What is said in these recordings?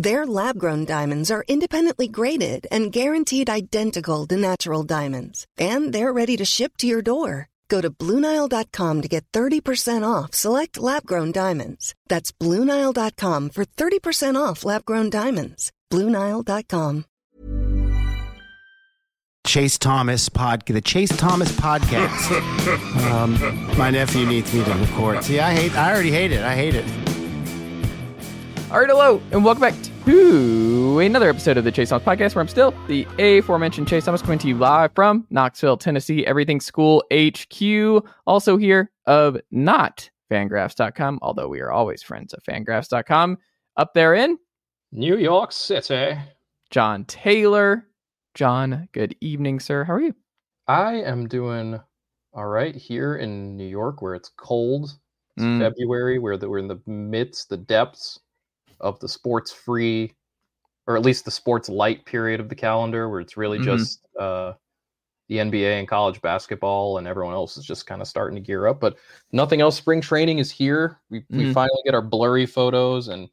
Their lab grown diamonds are independently graded and guaranteed identical to natural diamonds, and they're ready to ship to your door. Go to Bluenile.com to get 30% off select lab grown diamonds. That's Bluenile.com for 30% off lab grown diamonds. Bluenile.com. Chase Thomas pod, the Chase Thomas podcast. um, my nephew needs me to record. See, I hate. I already hate it. I hate it. All right, hello, and welcome back to another episode of the Chase Thomas Podcast, where I'm still the aforementioned Chase Thomas coming to you live from Knoxville, Tennessee, Everything School HQ. Also here of not fangraphs.com, although we are always friends of fangraphs.com. Up there in New York City. Jon Tayler. Jon, good evening, sir. How are you? I am doing all right here in New York, where it's cold. It's Mm. February, where the, we're in the midst, the depths of the sports free, or at least the sports light period of the calendar, where it's really Mhm. just uh, the NBA and college basketball, and everyone else is just kind of starting to gear up. But nothing else. Spring training is here. We we Mhm. finally get our blurry photos and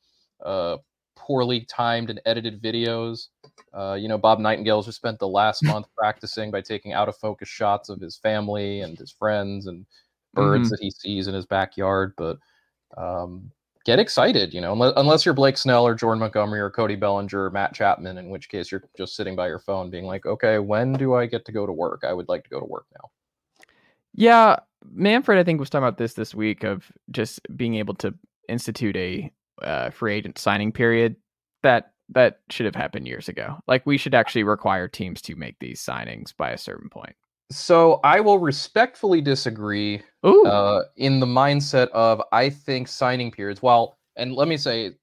uh, poorly timed and edited videos. Uh, you know, Bob Nightingale's just spent the last month practicing by taking out of focus shots of his family and his friends and birds Mhm. that he sees in his backyard. But um, get excited, you know, unless, unless you're Blake Snell or Jordan Montgomery or Cody Bellinger or Matt Chapman, in which case you're just sitting by your phone being like, okay, when do I get to go to work? I would like to go to work now. Yeah, Manfred, I think, was talking about this this week of just being able to institute a uh, free agent signing period. That that should have happened years ago. Like we should actually require teams to make these signings by a certain point. So I will respectfully disagree uh, in the mindset of I think signing periods. Well, and let me say,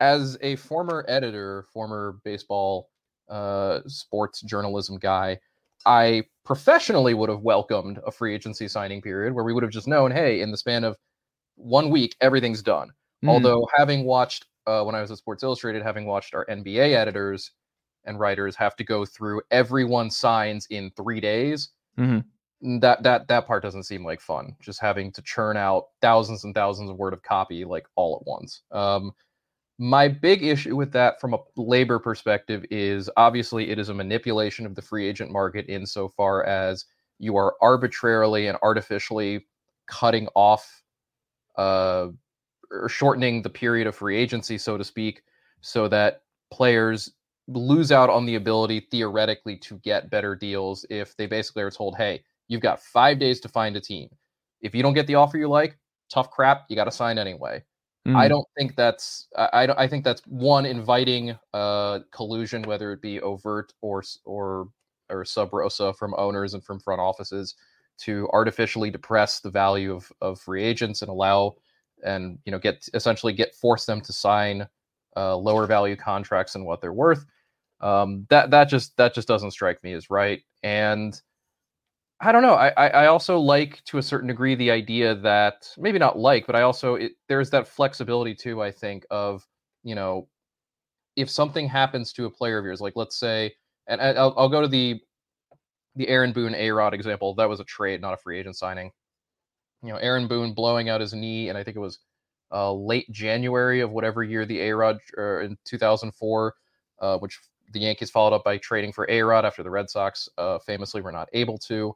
as a former editor, former baseball uh, sports journalism guy, I professionally would have welcomed a free agency signing period where we would have just known, hey, in the span of one week, everything's done. Mhm. Although having watched uh, when I was at Sports Illustrated, having watched our NBA editors and writers have to go through everyone signs in three days Mhm. that that that part doesn't seem like fun just having to churn out thousands and thousands of word of copy like all at once um my big issue with that from a labor perspective is obviously it is a manipulation of the free agent market insofar as you are arbitrarily and artificially cutting off uh or shortening the period of free agency so to speak so that players lose out on the ability theoretically to get better deals if they basically are told hey you've got five days to find a team if you don't get the offer you like tough crap you got to sign anyway I Mm. don't think that's I I think that's one inviting uh collusion whether it be overt or or or sub rosa from owners and from front offices to artificially depress the value of of free agents and allow and you know get essentially get force them to sign uh, lower value contracts than what they're worth. Um, that that just that just doesn't strike me as right. And I don't know. I, I also like to a certain degree the idea that maybe not like, but I also it, there's that flexibility too. I think of you know if something happens to a player of yours, like let's say, and I'll I'll go to the the Aaron Boone A Rod example. That was a trade, not a free agent signing. You know, Aaron Boone blowing out his knee, and I think it was uh, late January of whatever year the A Rod in 2004, uh, which the Yankees followed up by trading for A Rod after the Red Sox uh, famously were not able to.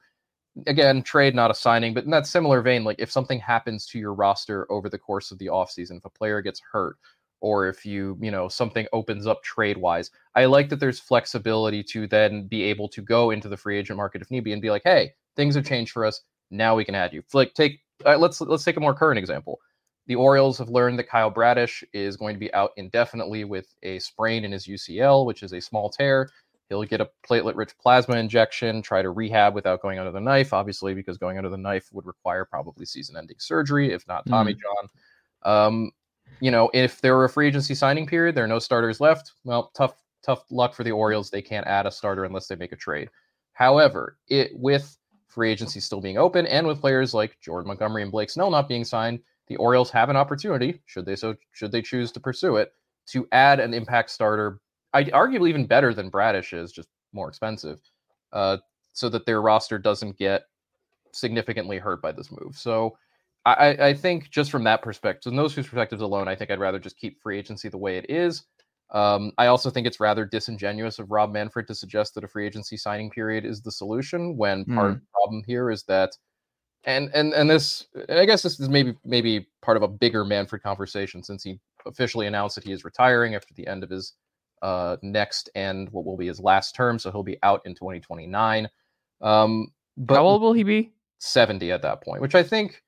Again, trade, not a signing, but in that similar vein, like if something happens to your roster over the course of the offseason, if a player gets hurt, or if you, you know, something opens up trade wise, I like that there's flexibility to then be able to go into the free agent market if need be and be like, hey, things have changed for us. Now we can add you. Like take uh, let's let's take a more current example. The Orioles have learned that Kyle Bradish is going to be out indefinitely with a sprain in his UCL, which is a small tear. He'll get a platelet rich plasma injection, try to rehab without going under the knife, obviously, because going under the knife would require probably season ending surgery, if not Tommy mm. John. Um, you know, if there were a free agency signing period, there are no starters left. Well, tough, tough luck for the Orioles. They can't add a starter unless they make a trade. However, it with free agency still being open and with players like Jordan Montgomery and Blake Snell not being signed, the Orioles have an opportunity, should they so should they choose to pursue it, to add an impact starter, I arguably even better than Bradish is, just more expensive, uh, so that their roster doesn't get significantly hurt by this move. So I, I think just from that perspective, and those two perspectives alone, I think I'd rather just keep free agency the way it is. Um, I also think it's rather disingenuous of Rob Manfred to suggest that a free agency signing period is the solution when part mm. of the problem here is that and and and this i guess this is maybe maybe part of a bigger manfred conversation since he officially announced that he is retiring after the end of his uh, next and what will be his last term so he'll be out in 2029 um but how old will he be 70 at that point which i think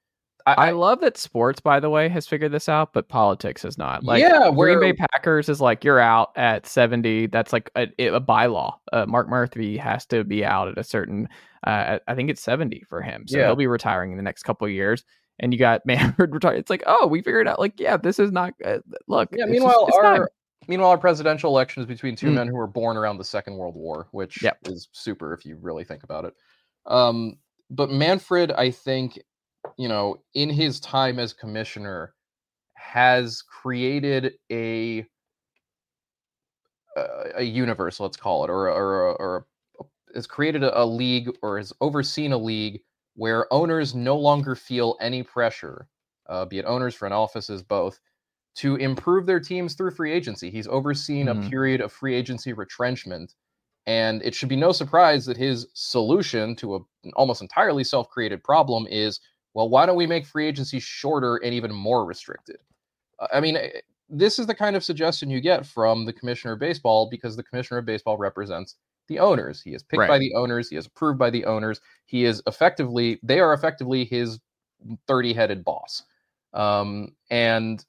I, I, love that sports, by the way, has figured this out, but politics has not. Like, yeah, Green Bay Packers is like you're out at 70. That's like a, a bylaw. Uh, Mark Murphy has to be out at a certain. Uh, I think it's 70 for him, so yeah. he'll be retiring in the next couple of years. And you got Manfred retired. It's like, oh, we figured out. Like, yeah, this is not. Uh, look. Yeah. Meanwhile, just, our time. meanwhile, our presidential election is between two mm. men who were born around the Second World War, which yep. is super if you really think about it. Um, but Manfred, I think, you know, in his time as commissioner, has created a a universe, let's call it, or or or has created a, a league or has overseen a league where owners no longer feel any pressure, uh, be it owners, front offices, both, to improve their teams through free agency. He's overseen mm-hmm. a period of free agency retrenchment. And it should be no surprise that his solution to a, an almost entirely self created problem is well, why don't we make free agency shorter and even more restricted? Uh, I mean, eh, this is the kind of suggestion you get from the commissioner of baseball because the commissioner of baseball represents the owners. He is picked right. by the owners. He is approved by the owners. He is effectively, they are effectively his 30 headed boss. Um, and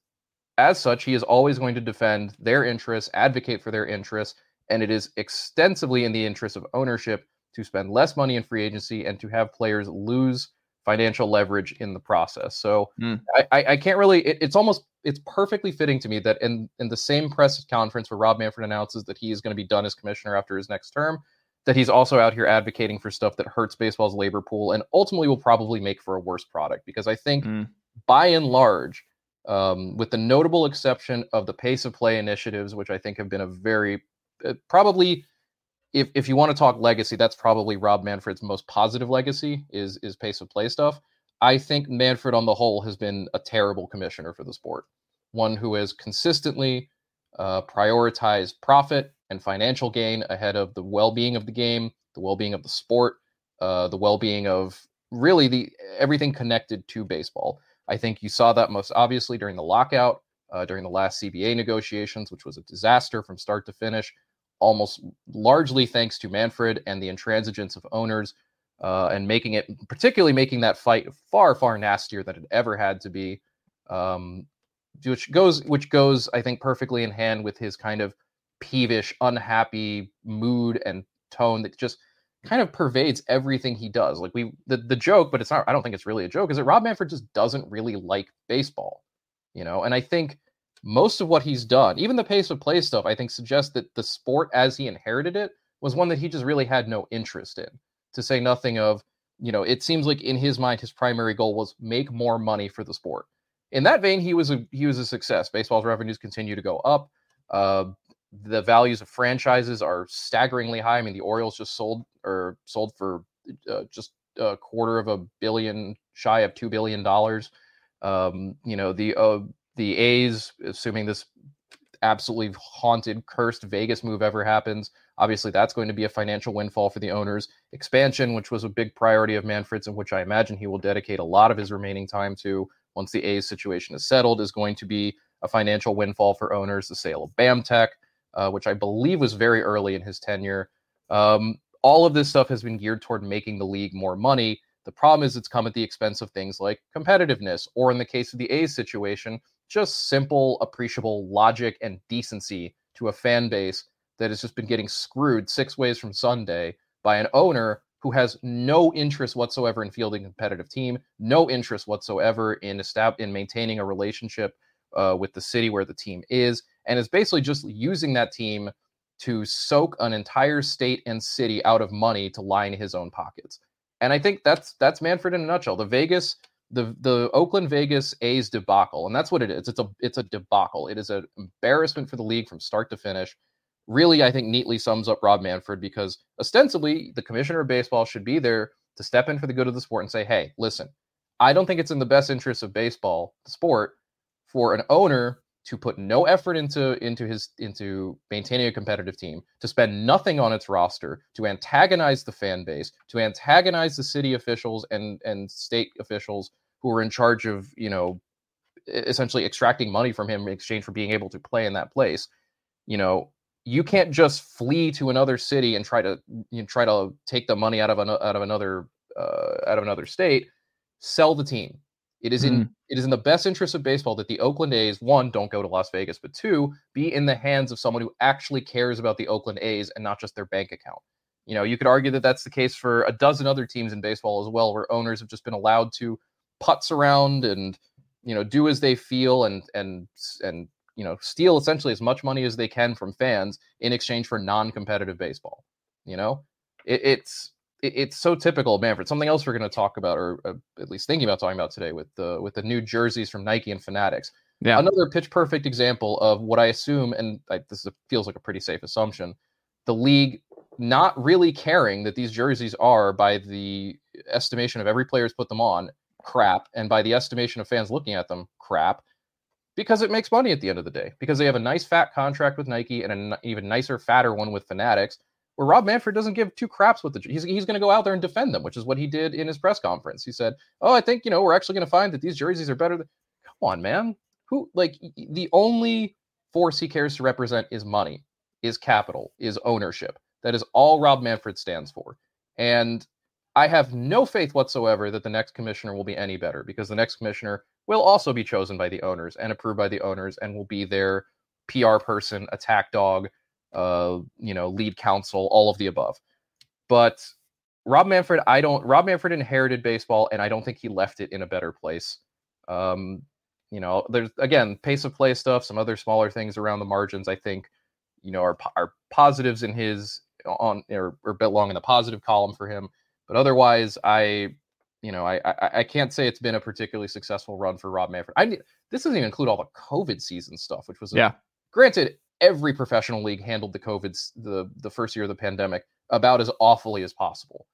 as such, he is always going to defend their interests, advocate for their interests. And it is extensively in the interest of ownership to spend less money in free agency and to have players lose financial leverage in the process. So mm. I, I, can't really. It, it's almost it's perfectly fitting to me that in in the same press conference where Rob Manfred announces that he is going to be done as commissioner after his next term, that he's also out here advocating for stuff that hurts baseball's labor pool and ultimately will probably make for a worse product. Because I think mm. by and large. Um, with the notable exception of the pace of play initiatives, which I think have been a very, uh, probably if if you want to talk legacy, that's probably Rob Manfred's most positive legacy is is pace of play stuff. I think Manfred on the whole has been a terrible commissioner for the sport, one who has consistently uh, prioritized profit and financial gain ahead of the well-being of the game, the well-being of the sport, uh, the well-being of really the everything connected to baseball. I think you saw that most obviously during the lockout, uh, during the last CBA negotiations, which was a disaster from start to finish almost largely thanks to Manfred and the intransigence of owners, uh, and making it, particularly making that fight far, far nastier than it ever had to be. Um, which goes, which goes, I think, perfectly in hand with his kind of peevish, unhappy mood and tone that just kind of pervades everything he does. Like we, the the joke, but it's not. I don't think it's really a joke. Is that Rob Manfred just doesn't really like baseball, you know? And I think most of what he's done, even the pace of play stuff, I think suggests that the sport as he inherited it was one that he just really had no interest in. To say nothing of, you know, it seems like in his mind his primary goal was make more money for the sport. In that vein, he was a he was a success. Baseball's revenues continue to go up. Uh, the values of franchises are staggeringly high. I mean, the Orioles just sold or sold for uh, just a quarter of a billion, shy of two billion dollars. Um, you know, the uh, the A's, assuming this absolutely haunted, cursed Vegas move ever happens, obviously that's going to be a financial windfall for the owners. Expansion, which was a big priority of Manfred's, and which I imagine he will dedicate a lot of his remaining time to once the A's situation is settled, is going to be a financial windfall for owners. The sale of BAMTech, uh, which I believe was very early in his tenure. Um, all of this stuff has been geared toward making the league more money. The problem is it's come at the expense of things like competitiveness, or in the case of the A's situation, just simple, appreciable logic and decency to a fan base that has just been getting screwed six ways from Sunday by an owner who has no interest whatsoever in fielding a competitive team, no interest whatsoever in estab- in maintaining a relationship uh, with the city where the team is, and is basically just using that team to soak an entire state and city out of money to line his own pockets. And I think that's that's Manfred in a nutshell. The Vegas, the the Oakland Vegas A's debacle, and that's what it is. It's a it's a debacle. It is an embarrassment for the league from start to finish. Really, I think neatly sums up Rob Manfred because ostensibly the commissioner of baseball should be there to step in for the good of the sport and say, "Hey, listen, I don't think it's in the best interest of baseball, the sport, for an owner to put no effort into into his into maintaining a competitive team, to spend nothing on its roster, to antagonize the fan base, to antagonize the city officials and and state officials who are in charge of you know essentially extracting money from him in exchange for being able to play in that place. You know, you can't just flee to another city and try to you know, try to take the money out of an, out of another uh, out of another state. Sell the team. It is in mm. it is in the best interest of baseball that the Oakland A's one don't go to Las Vegas, but two be in the hands of someone who actually cares about the Oakland A's and not just their bank account. You know, you could argue that that's the case for a dozen other teams in baseball as well, where owners have just been allowed to putz around and you know do as they feel and and and you know steal essentially as much money as they can from fans in exchange for non-competitive baseball. You know, it, it's it's so typical of Manfred. Something else we're going to talk about, or uh, at least thinking about talking about today, with the with the new jerseys from Nike and Fanatics. Yeah. Another pitch perfect example of what I assume, and I, this a, feels like a pretty safe assumption, the league not really caring that these jerseys are, by the estimation of every player's put them on, crap, and by the estimation of fans looking at them, crap, because it makes money at the end of the day. Because they have a nice fat contract with Nike and an even nicer, fatter one with Fanatics where Rob Manfred doesn't give two craps with the he's he's going to go out there and defend them, which is what he did in his press conference. He said, "Oh, I think you know we're actually going to find that these jerseys are better." Than... Come on, man. Who like the only force he cares to represent is money, is capital, is ownership. That is all Rob Manfred stands for. And I have no faith whatsoever that the next commissioner will be any better because the next commissioner will also be chosen by the owners and approved by the owners and will be their PR person, attack dog, uh, you know, lead counsel, all of the above. But Rob Manfred, I don't. Rob Manfred inherited baseball, and I don't think he left it in a better place. Um, you know, there's again pace of play stuff, some other smaller things around the margins. I think, you know, are are positives in his on or, or long in the positive column for him. But otherwise, I, you know, I, I, I can't say it's been a particularly successful run for Rob Manfred. I this doesn't even include all the COVID season stuff, which was a, yeah. Granted, every professional league handled the COVID the the first year of the pandemic about as awfully as possible.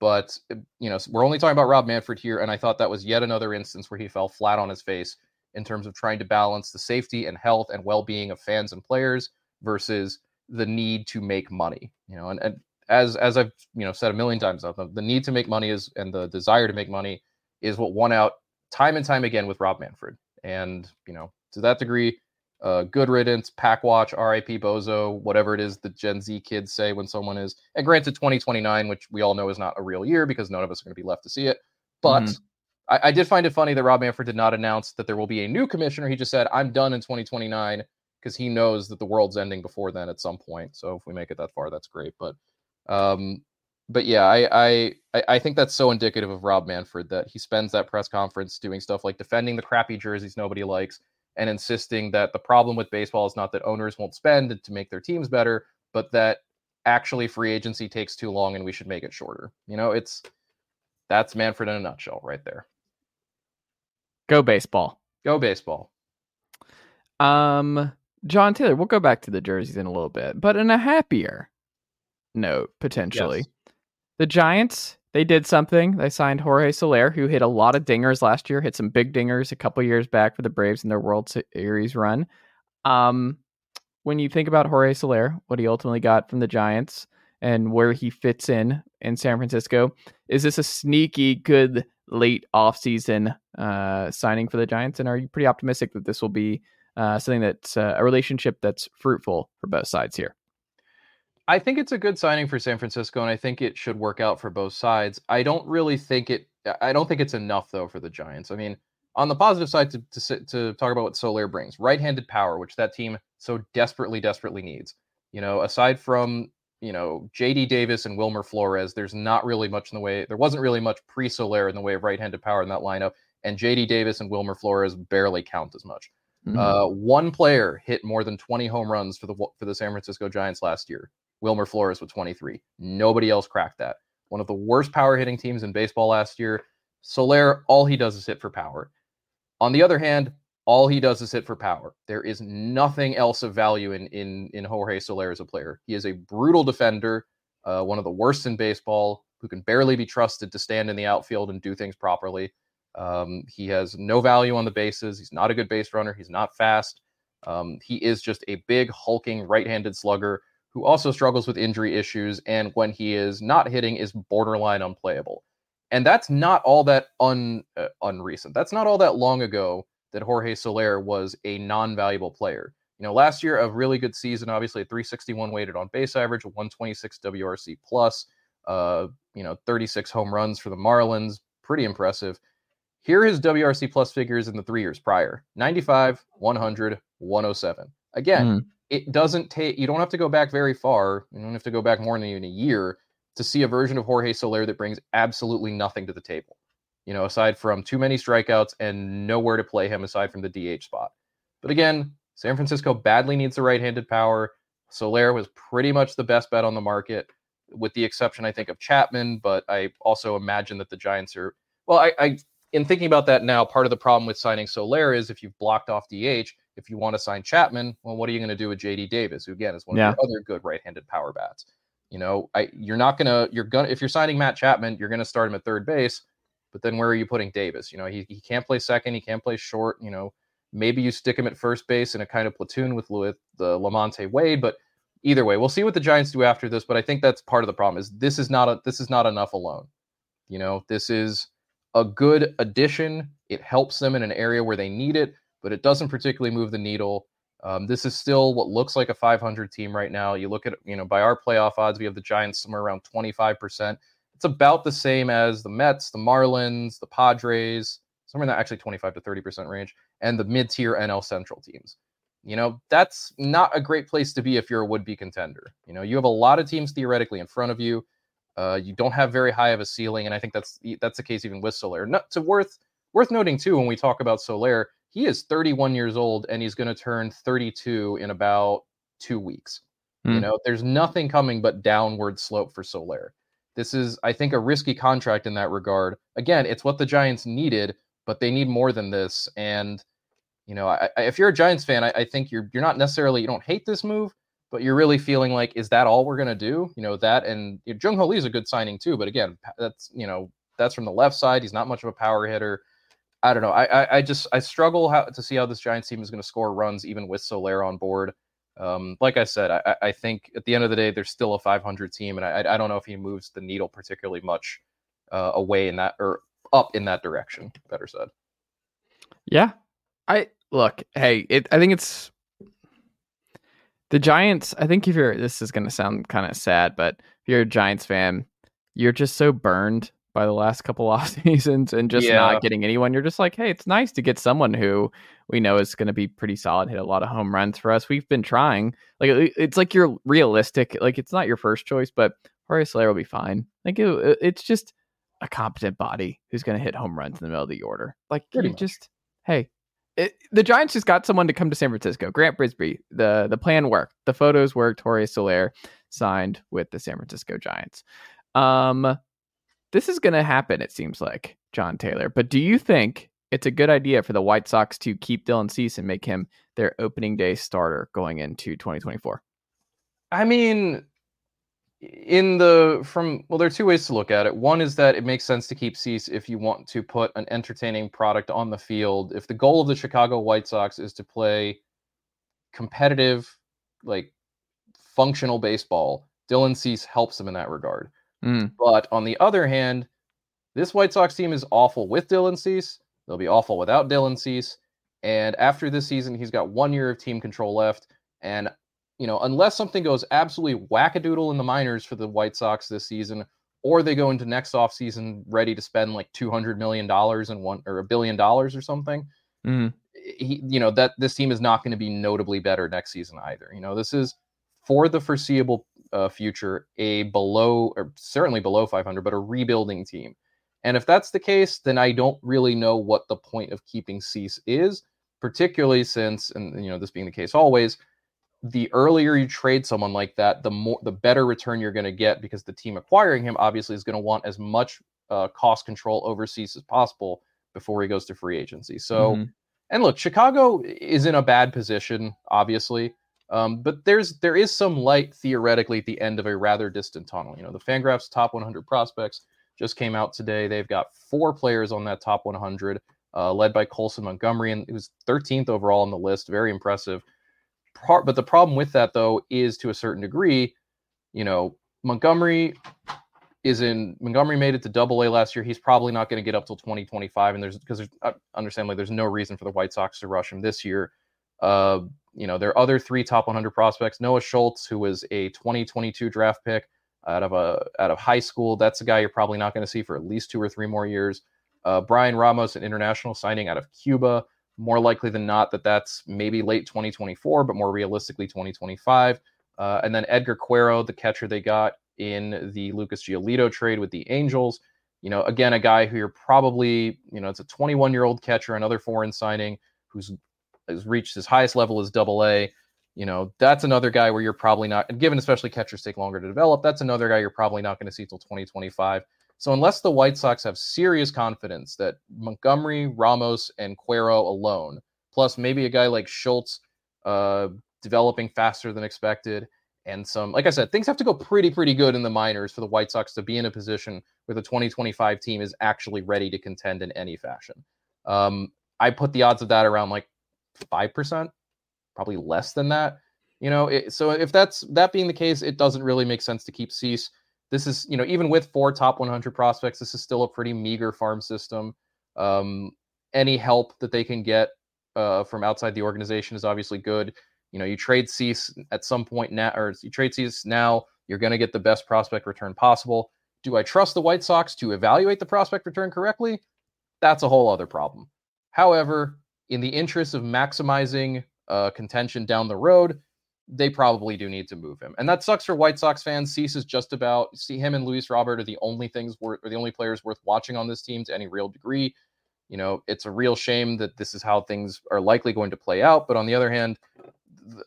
But eh, you know, we're only talking about Rob Manfred here, and I thought that was yet another instance where he fell flat on his face in terms of trying to balance the safety and health and well-being of fans and players versus the need to make money. You know, and, and as as I've you know said a million times, the, the need to make money is and the desire to make money is what won out time and time again with Rob Manfred. And you know, to that degree, uh, good riddance, pack watch, RIP Bozo, whatever it is the Gen Z kids say when someone is. And granted, 2029, which we all know is not a real year because none of us are going to be left to see it. But mm-hmm. I, I, did find it funny that Rob Manfred did not announce that there will be a new commissioner. He just said, I'm done in 2029 because he knows that the world's ending before then at some point. So if we make it that far, that's great. But um, but yeah, I, I I think that's so indicative of Rob Manfred that he spends that press conference doing stuff like defending the crappy jerseys nobody likes, and insisting that the problem with baseball is not that owners won't spend to make their teams better, but that actually free agency takes too long and we should make it shorter. You know, it's that's Manfred in a nutshell right there. Go baseball. Go baseball. Um Jon Tayler, we'll go back to the jerseys in a little bit, but in a happier note, potentially. Yes. The Giants they did something. They signed Jorge Soler, who hit a lot of dingers last year, hit some big dingers a couple years back for the Braves in their World Series run. Um, when you think about Jorge Soler, what he ultimately got from the Giants and where he fits in in San Francisco, is this a sneaky good late offseason uh, signing for the Giants? And are you pretty optimistic that this will be uh, something that's uh, a relationship that's fruitful for both sides here? I think it's a good signing for San Francisco, and I think it should work out for both sides. I don't really think it. I don't think it's enough though for the Giants. I mean, on the positive side, to to, to talk about what Soler brings, right-handed power, which that team so desperately, desperately needs. You know, aside from you know J.D. Davis and Wilmer Flores, there's not really much in the way. There wasn't really much pre-Soler in the way of right-handed power in that lineup, and J.D. Davis and Wilmer Flores barely count as much. Mm-hmm. Uh, one player hit more than 20 home runs for the for the San Francisco Giants last year. Wilmer Flores with 23. Nobody else cracked that. One of the worst power hitting teams in baseball last year. Soler, all he does is hit for power. On the other hand, all he does is hit for power. There is nothing else of value in in in Jorge Soler as a player. He is a brutal defender, uh, one of the worst in baseball, who can barely be trusted to stand in the outfield and do things properly. Um, he has no value on the bases. He's not a good base runner. He's not fast. Um, he is just a big hulking right-handed slugger who also struggles with injury issues and when he is not hitting is borderline unplayable. And that's not all that un uh, unrecent. That's not all that long ago that Jorge Soler was a non-valuable player. You know, last year a really good season, obviously a 361 weighted on base average, 126 WRC plus, uh, you know, 36 home runs for the Marlins, pretty impressive. Here are his WRC plus figures in the three years prior 95, 100, 107. Again, mm it doesn't take you don't have to go back very far you don't have to go back more than even a year to see a version of jorge soler that brings absolutely nothing to the table you know aside from too many strikeouts and nowhere to play him aside from the dh spot. But again san francisco badly needs the right-handed power. Soler was pretty much the best bet on the market with the exception i think of chapman but i also imagine that the giants are well i, I in thinking about that now part of the problem with signing soler is if you've blocked off dh if you want to sign Chapman, well, what are you going to do with JD Davis, who again is one yeah. of your other good right-handed power bats? You know, I you're not gonna you're gonna if you're signing Matt Chapman, you're gonna start him at third base, but then where are you putting Davis? You know, he, he can't play second, he can't play short. You know, maybe you stick him at first base in a kind of platoon with with the LaMonte Wade, but either way, we'll see what the Giants do after this. But I think that's part of the problem is this is not a this is not enough alone. You know, this is a good addition. It helps them in an area where they need it but it doesn't particularly move the needle. Um, this is still what looks like a 500 team right now. You look at, you know, by our playoff odds, we have the Giants somewhere around 25%. It's about the same as the Mets, the Marlins, the Padres, somewhere in that actually 25 to 30% range, and the mid tier NL Central teams. You know, that's not a great place to be if you're a would be contender. You know, you have a lot of teams theoretically in front of you. Uh, you don't have very high of a ceiling, and I think that's that's the case even with Soler. Not to worth worth noting too when we talk about Soler, he is 31 years old and he's going to turn 32 in about two weeks. Mm. You hmm. know, there's nothing coming but downward slope for Soler. This is, I think, a risky contract in that regard. Again, it's what the Giants needed, but they need more than this. And you know, I, I, if you're a Giants fan, I, I, think you're you're not necessarily you don't hate this move, but you're really feeling like, is that all we're gonna do? You know, that and you know, Jung Hoo Lee is a good signing too, but again, that's you know that's from the left side. He's not much of a power hitter. I don't know. I, I, I just I struggle how, to see how this Giants team is going to score runs even with Soler on board. Um, like I said, I, I think at the end of the day, there's still a 500 team, and I, I don't know if he moves the needle particularly much uh, away in that or up in that direction. Better said. Yeah, I look. Hey, it. I think it's the Giants. I think if you're, this is going to sound kind of sad, but if you're a Giants fan, you're just so burned by the last couple off seasons and just yeah. not getting anyone. You're just like, hey, it's nice to get someone who we know is going to be pretty solid, hit a lot of home runs for us. We've been trying. Like it's like you're realistic. Like it's not your first choice, but Jorge Soler will be fine. Like it, it's just a competent body who's going to hit home runs in the middle of the order. Like pretty you just hey. It, the Giants just got someone to come to San Francisco. Grant Brisbee. The the plan worked. The photos worked. Jorge Soler signed with the San Francisco Giants. Um, this is going to happen, it seems like, Jon Tayler. But do you think it's a good idea for the White Sox to keep Dylan Cease and make him their opening day starter going into 2024? I mean, in the from well, there are two ways to look at it. One is that it makes sense to keep Cease if you want to put an entertaining product on the field. If the goal of the Chicago White Sox is to play competitive, like functional baseball, Dylan Cease helps them in that regard. Mm. But on the other hand, this White Sox team is awful with Dylan Cease. They'll be awful without Dylan Cease. And after this season, he's got one year of team control left. And, you know, unless something goes absolutely wackadoodle in the minors for the White Sox this season, or they go into next offseason ready to spend like $200 million and one or a billion dollars or something, Mm. he, you know, that this team is not going to be notably better next season either. You know, this is for the foreseeable uh, future a below or certainly below 500, but a rebuilding team. And if that's the case, then I don't really know what the point of keeping Cease is, particularly since, and you know, this being the case always, the earlier you trade someone like that, the more the better return you're going to get because the team acquiring him obviously is going to want as much uh, cost control over Cease as possible before he goes to free agency. So, Mhm. and look, Chicago is in a bad position, obviously. Um, but there's there is some light theoretically at the end of a rather distant tunnel. You know, the Fangraphs top 100 prospects just came out today. They've got four players on that top 100, uh, led by Colson Montgomery, and who's 13th overall on the list. Very impressive. But the problem with that though is to a certain degree, you know, Montgomery is in Montgomery made it to double A last year. He's probably not going to get up till 2025. And there's because there's uh, understandably there's no reason for the White Sox to rush him this year. Uh, you know, there are other three top 100 prospects. Noah Schultz, who was a 2022 draft pick out of a out of high school. That's a guy you're probably not going to see for at least two or three more years. Uh, Bryan Ramos, an international signing out of Cuba. More likely than not that that's maybe late 2024, but more realistically 2025. Uh, and then Edgar Quero, the catcher they got in the Lucas Giolito trade with the Angels. You know, again, a guy who you're probably, you know, it's a 21 year old catcher, another foreign signing who's has reached his highest level as double A. You know, that's another guy where you're probably not, and given especially catchers take longer to develop, that's another guy you're probably not going to see till 2025. So unless the White Sox have serious confidence that Montgomery, Ramos, and Quero alone, plus maybe a guy like Schultz uh, developing faster than expected, and some, like I said, things have to go pretty, pretty good in the minors for the White Sox to be in a position where the 2025 team is actually ready to contend in any fashion. Um, I put the odds of that around like five percent, probably less than that. You know, it, so if that's that being the case, it doesn't really make sense to keep Cease. This is, you know, even with four top 100 prospects, this is still a pretty meager farm system. Um, any help that they can get uh, from outside the organization is obviously good. You know, you trade Cease at some point now, or you trade Cease now, you're going to get the best prospect return possible. Do I trust the White Sox to evaluate the prospect return correctly? That's a whole other problem. However, in the interest of maximizing uh, contention down the road, they probably do need to move him. And that sucks for White Sox fans. Cease is just about see him and Luis Robert are the only things worth or the only players worth watching on this team to any real degree. You know, it's a real shame that this is how things are likely going to play out. But on the other hand,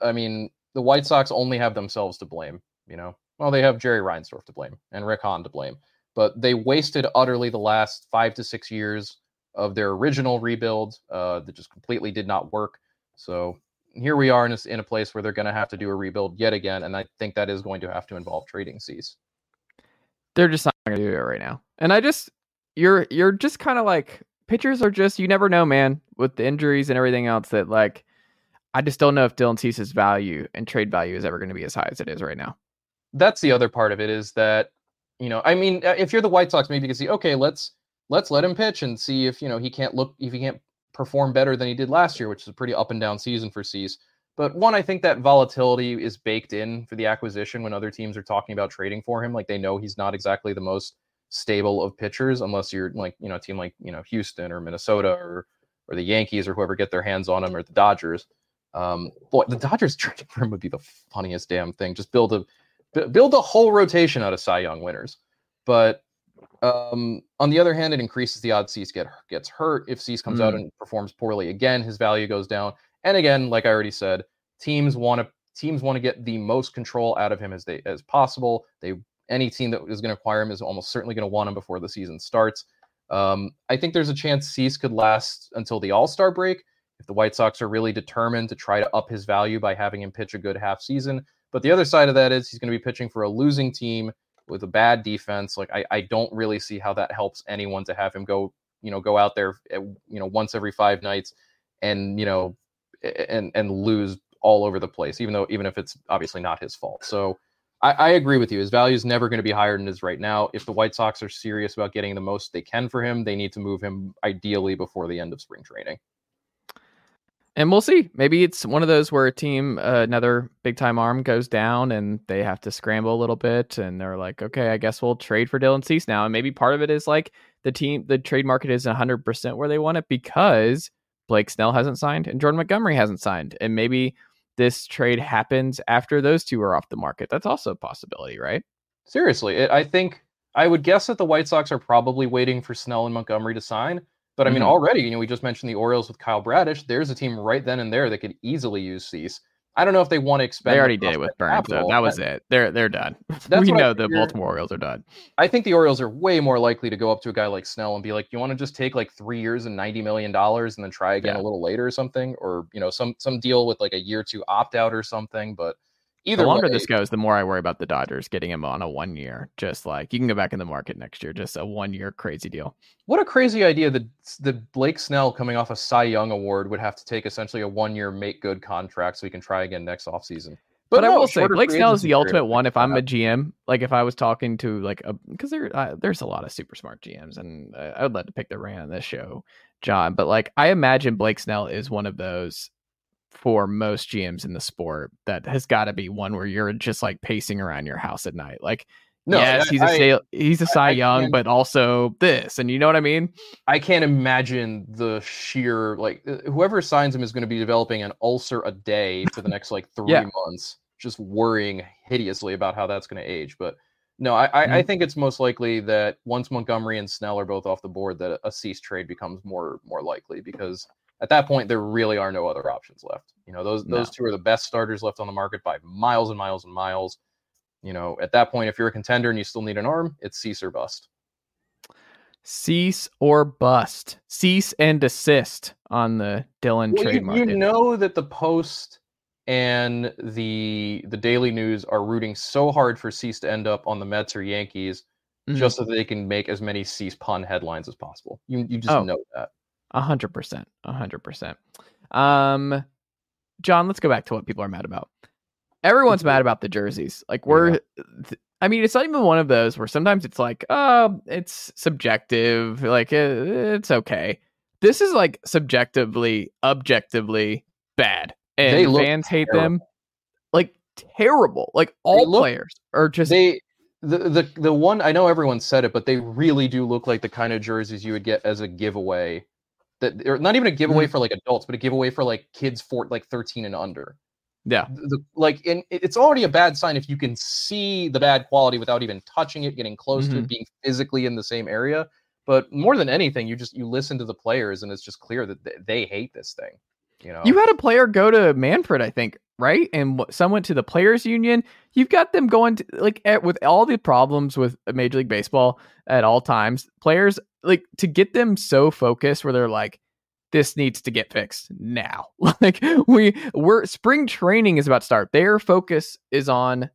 I mean, the White Sox only have themselves to blame, you know. Well, they have Jerry Reinsdorf to blame and Rick Hahn to blame. But they wasted utterly the last five to six years of their original rebuild uh, that just completely did not work. So here we are in a, in a place where they're going to have to do a rebuild yet again, and I think that is going to have to involve trading Cease. They're just not going to do it right now. And I just, you're, you're just kind of like, pitchers are just, you never know, man, with the injuries and everything else that like, I just don't know if Dylan Cease's value and trade value is ever going to be as high as it is right now. That's the other part of it is that, you know, I mean, uh, if you're the White Sox, maybe you can see, okay, let's let's let him pitch and see if you know he can't look if he can't perform better than he did last year, which is a pretty up and down season for Cease. But one, I think that volatility is baked in for the acquisition when other teams are talking about trading for him. Like they know he's not exactly the most stable of pitchers, unless you're like, you know, a team like, you know, Houston or Minnesota or or the Yankees or whoever get their hands on him or the Dodgers. Um, boy, the Dodgers trading for him would be the funniest damn thing. Just build a build a whole rotation out of Cy Young winners. But um, on the other hand, it increases the odds Cease get gets hurt. If Cease comes out Mm. and performs poorly again, his value goes down. And again, like I already said, teams want to teams want to get the most control out of him as they as possible. They any team that is going to acquire him is almost certainly going to want him before the season starts. Um, I think there's a chance Cease could last until the All Star break if the White Sox are really determined to try to up his value by having him pitch a good half season. But the other side of that is he's going to be pitching for a losing team with a bad defense. Like I, I don't really see how that helps anyone to have him go, you know, go out there, eh, you know, once every five nights and, you know, and, and lose all over the place, even though, even if it's obviously not his fault. So I, I agree with you. His value is never going to be higher than it is right now. If the White Sox are serious about getting the most they can for him, they need to move him ideally before the end of spring training and we'll see. Maybe it's one of those where a team, uh, another big time arm goes down and they have to scramble a little bit, and they're like, okay, I guess we'll trade for Dylan Cease now. And maybe part of it is like the team, the trade market isn't 100% where they want it because Blake Snell hasn't signed and Jordan Montgomery hasn't signed. And maybe this trade happens after those two are off the market. That's also a possibility, right? Seriously, I think I would guess that the White Sox are probably waiting for Snell and Montgomery to sign but I mean, mm-hmm. already, you know, we just mentioned the Orioles with Kyle Bradish. There's a team right then and there that could easily use Cease. I don't know if they want to expend. They already did with. Though. That was it. They're they're done. we know the Baltimore Orioles are done. I think the Orioles are way more likely to go up to a guy like Snell and be like, "You want to just take like three years and ninety million dollars and then try again yeah. a little later or something, or you know, some some deal with like a year two opt out or something." But Either the longer way, this goes, the more I worry about the Dodgers getting him on a one year. Just like you can go back in the market next year, just a one year crazy deal. What a crazy idea that the Blake Snell coming off a Cy Young award would have to take essentially a one year make good contract so he can try again next offseason. But, but no, I will say Blake Snell is the ultimate one. If I'm a GM, like if I was talking to like a because there uh, there's a lot of super smart GMs, and uh, I would love to pick their brain on this show, Jon. But like I imagine Blake Snell is one of those for most GMs in the sport that has got to be one where you're just like pacing around your house at night. Like, no, yes, I, he's a I, he's a Cy I, Young, but also this, and you know what I mean. I can't imagine the sheer like uh, whoever signs him is going to be developing an ulcer a day for the next like three yeah. months, just worrying hideously about how that's going to age. But no, I, mm-hmm. I, think it's most likely that once Montgomery and Snell are both off the board, that a cease trade becomes more more likely because at that point there really are no other options left. You know, those those no. two are the best starters left on the market by miles and miles and miles. You know, at that point, if you're a contender and you still need an arm, it's cease or bust. Cease or bust. Cease and desist on the Dylan well, trade you, you know that the Post and the the Daily News are rooting so hard for Cease to end up on the Mets or Yankees, mm-hmm. just so they can make as many Cease pun headlines as possible. You you just oh. know that. A hundred percent. A hundred percent. Um, Jon, let's go back to what people are mad about. Everyone's mad about the jerseys. Like we're, yeah. th- I mean, it's not even one of those where sometimes it's like, oh, it's subjective. Like it, it's okay. This is like subjectively, objectively bad, and fans hate them. Like terrible. Like all look, players are just they. The, the the one I know everyone said it, but they really do look like the kind of jerseys you would get as a giveaway that or not even a giveaway mm-hmm. for like adults, but a giveaway for like kids for like 13 and under. Yeah. The, like and it's already a bad sign if you can see the bad quality without even touching it, getting close mm-hmm. to it, being physically in the same area. But more than anything, you just you listen to the players and it's just clear that they hate this thing. You know. You had a player go to Manfred, I think, right? And some went to the players union. You've got them going to like at, with all the problems with uh, Major League Baseball at all times. Players like to get them so focused where they're like this needs to get fixed now like we we're spring training is about to start their focus is on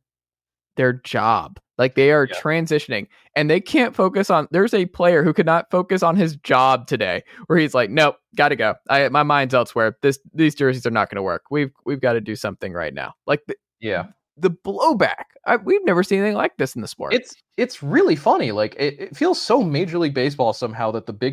their job like they are yeah. transitioning and they can't focus on there's a player who could not focus on his job today where he's like nope gotta go i my mind's elsewhere this these jerseys are not going to work we've we've got to do something right now like the, yeah the blowback. I, we've never seen anything like this in the sport. It's it's really funny. Like it, it feels so Major League Baseball somehow that the big.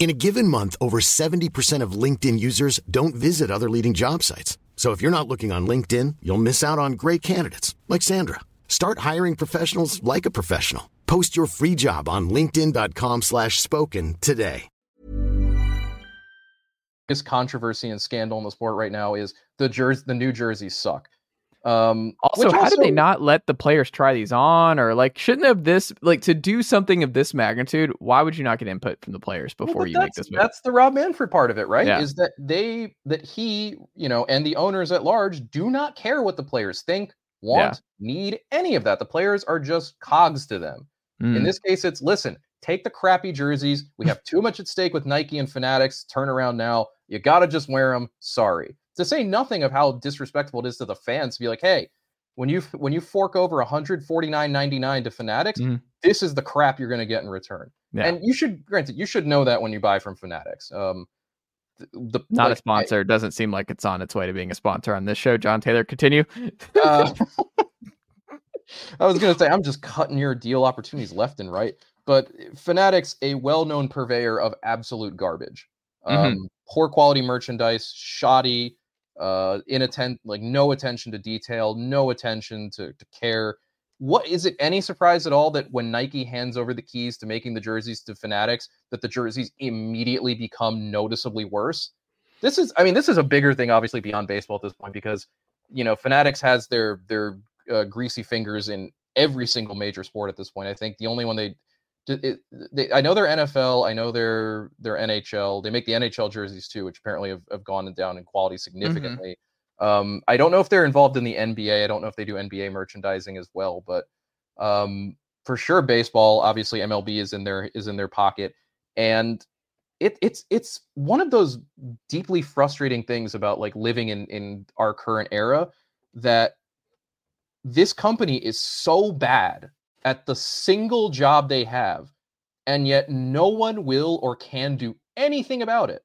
In a given month, over 70% of LinkedIn users don't visit other leading job sites. So if you're not looking on LinkedIn, you'll miss out on great candidates like Sandra. Start hiring professionals like a professional. Post your free job on linkedin.com/spoken today. biggest controversy and scandal in the sport right now is the jersey the new jerseys suck. Um Also, which how did they not let the players try these on, or like shouldn't have this like to do something of this magnitude? Why would you not get input from the players before but you make this move? That's the Rob Manfred part of it, right? Yeah. Is that they that he, you know, and the owners at large do not care what the players think, want, need, any of that. The players are just cogs to them. In Mm. this case, it's listen, take the crappy jerseys. We have too much at stake with Nike and Fanatics. Turn around now. You gotta just wear them. Sorry. To say nothing of how disrespectful it is to the fans to be like, hey, when you when you fork over 149.99 to Fanatics, Mhm. this is the crap you're gonna get in return. Yeah. And you should granted, you should know that when you buy from Fanatics. Um th- the not like, a sponsor. Doesn't seem like it's on its way to being a sponsor on this show. Jon Tayler, continue. uh, I was gonna say I'm just cutting your deal opportunities left and right, but Fanatics, a well-known purveyor of absolute garbage, um, Mhm. poor quality merchandise, shoddy, uh, inatten like no attention to detail, no attention to, to care. What is it any surprise at all that when Nike hands over the keys to making the jerseys to Fanatics, that the jerseys immediately become noticeably worse? This is, I mean, this is a bigger thing, obviously beyond baseball at this point, because you know, Fanatics has their their uh, greasy fingers in every single major sport at this point. I think the only one they, it, they I know they're NFL, I know they're they're NHL. They make the NHL jerseys too, which apparently have, have gone down in quality significantly. Um, I don't know if they're involved in the NBA. I don't know if they do NBA merchandising as well, but um, for sure, baseball. Obviously, MLB is in their is in their pocket, and it, it's it's one of those deeply frustrating things about like living in in our current era that this company is so bad at the single job they have and yet no one will or can do anything about it.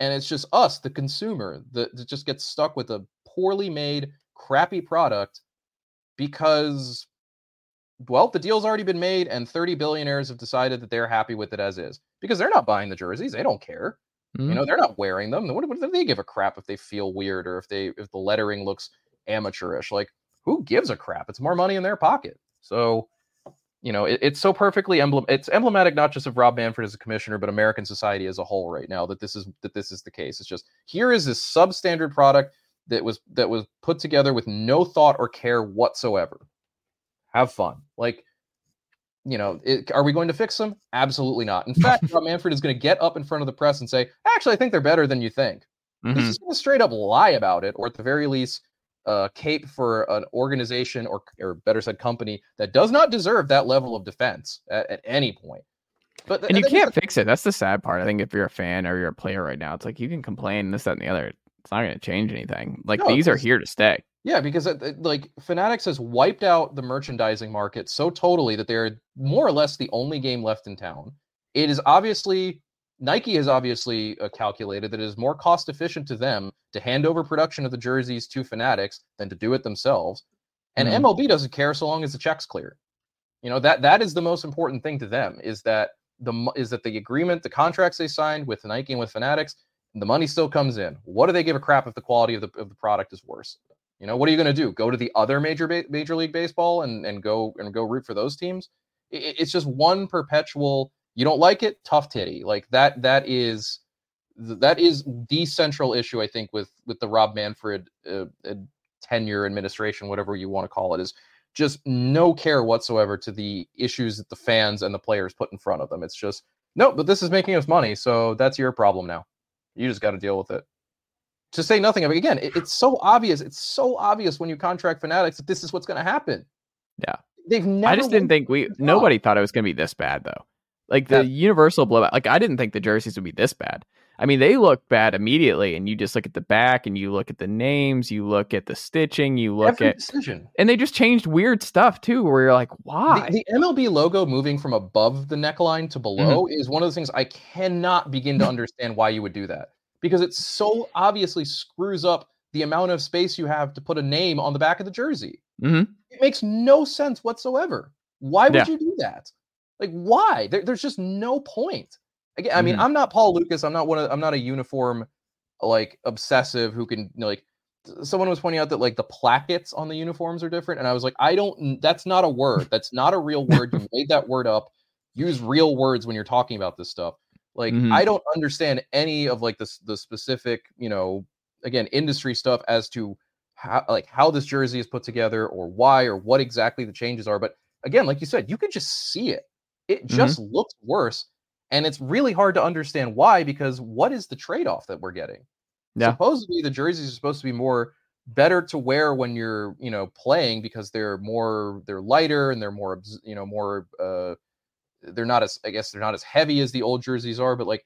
And it's just us the consumer that, that just gets stuck with a poorly made crappy product because well the deal's already been made and 30 billionaires have decided that they're happy with it as is because they're not buying the jerseys they don't care. Mhm. you know they're not wearing them what, what do they give a crap if they feel weird or if they if the lettering looks amateurish? Like who gives a crap? It's more money in their pocket. So you know it, it's so perfectly emblem it's emblematic not just of rob manfred as a commissioner but american society as a whole right now that this is that this is the case it's just here is this substandard product that was that was put together with no thought or care whatsoever have fun like you know, it, are we going to fix them? Absolutely not. In fact, Rob Manfred is going to get up in front of the press and say, "Actually, I think they're better than you think." Mhm. He's just going to straight up lie about it, or at the very least, uh, cape for an organization or, or better said, company that does not deserve that level of defense at, at any point. But and you can't fix it. That's the sad part. I think if you're a fan or you're a player right now, it's like you can complain this, that, and the other. It's not going to change anything. Like No, these are here to stay. Yeah, because it, it- like Fanatics has wiped out the merchandising market so totally that they're more or less the only game left in town. It is obviously Nike has obviously uh, calculated that it is more cost efficient to them to hand over production of the jerseys to Fanatics than to do it themselves. And Mhm. MLB doesn't care so long as the checks clear. You know that that is the most important thing to them is that the is that the agreement, the contracts they signed with Nike and with Fanatics, the money still comes in. What do they give a crap if the quality of the of the product is worse? You know, what are you going to do? Go to the other major ba- major league baseball and and go and go root for those teams? I- I- it's just one perpetual. You don't like it, tough titty. Like that. That is that is the central issue I think with with the Rob Manfred uh, uh, tenure administration, whatever you want to call it, is just no care whatsoever to the issues that the fans and the players put in front of them. It's just no, but this is making us money, so that's your problem now. You just got to deal with it to say nothing of it again it- it's so obvious it's so obvious when you contract fanatics that this is what's going to happen Yeah. they've never I just didn't think we. Nobody thought it was going to be this bad though. Like the Yeah. universal blowout. Like I didn't think the jerseys would be this bad. I mean, they look bad immediately, and you just look at the back, and you look at the names, you look at the stitching, you look every at, decision and they just changed weird stuff too, where you're like, why? the, the mlb logo moving from above the neckline to below Mm-hmm. is one of those things i cannot begin to understand why you would do that because it so obviously screws up the amount of space you have to put a name on the back of the jersey Mhm. it makes no sense whatsoever why would Yeah. you do that like why there, there's just no point again i mean Mhm. i'm not paul lukas i'm not one of i'm not a uniform like obsessive who can you know, like someone was pointing out that like the plackets on the uniforms are different, and I was like, I don't. That's not a word. That's not a real word. You made that word up. Use real words when you're talking about this stuff. Like Mhm. I don't understand any of like this the specific you know again industry stuff as to how like how this jersey is put together or why or what exactly the changes are. But again, like you said, you could just see it. It Mm-hmm. just looks worse, and it's really hard to understand why because what is the trade off that we're getting? Yeah. supposedly the jerseys are supposed to be more better to wear when you're you know playing because they're more they're lighter and they're more you know more uh they're not as i guess they're not as heavy as the old jerseys are but like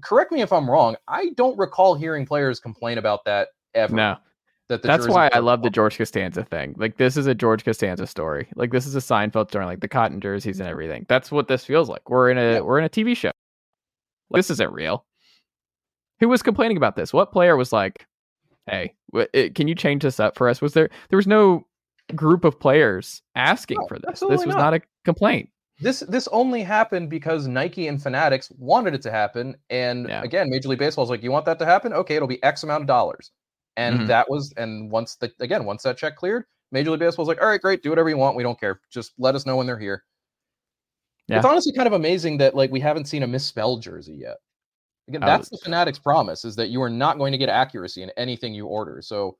correct me if i'm wrong i don't recall hearing players complain about that ever No. That That's why I love the. George Costanza thing. Like this is a George Costanza story. Like this is a Seinfeld story, like the cotton jerseys and mm-hmm. everything. That's what this feels like. We're in a Yeah. we're in a TV show. Like, This isn't real. Who was complaining about this? What player was like, "Hey, it, eh, can you change this up for us?" Was there there was no group of players asking No, for this. This was not. not a complaint. this this only happened because Nike and Fanatics wanted it to happen. And Yeah. again, Major League Baseball is like, you want that to happen? Okay, it'll be X amount of dollars. And Mhm. that was and once the again, once that check cleared, Major League Baseball was like, all right, great, do whatever you want. We don't care. Just let us know when they're here. Yeah. It's honestly kind of amazing that like we haven't seen a misspelled jersey yet. Again, Oh, that's the Fanatics promise is that you are not going to get accuracy in anything you order. So,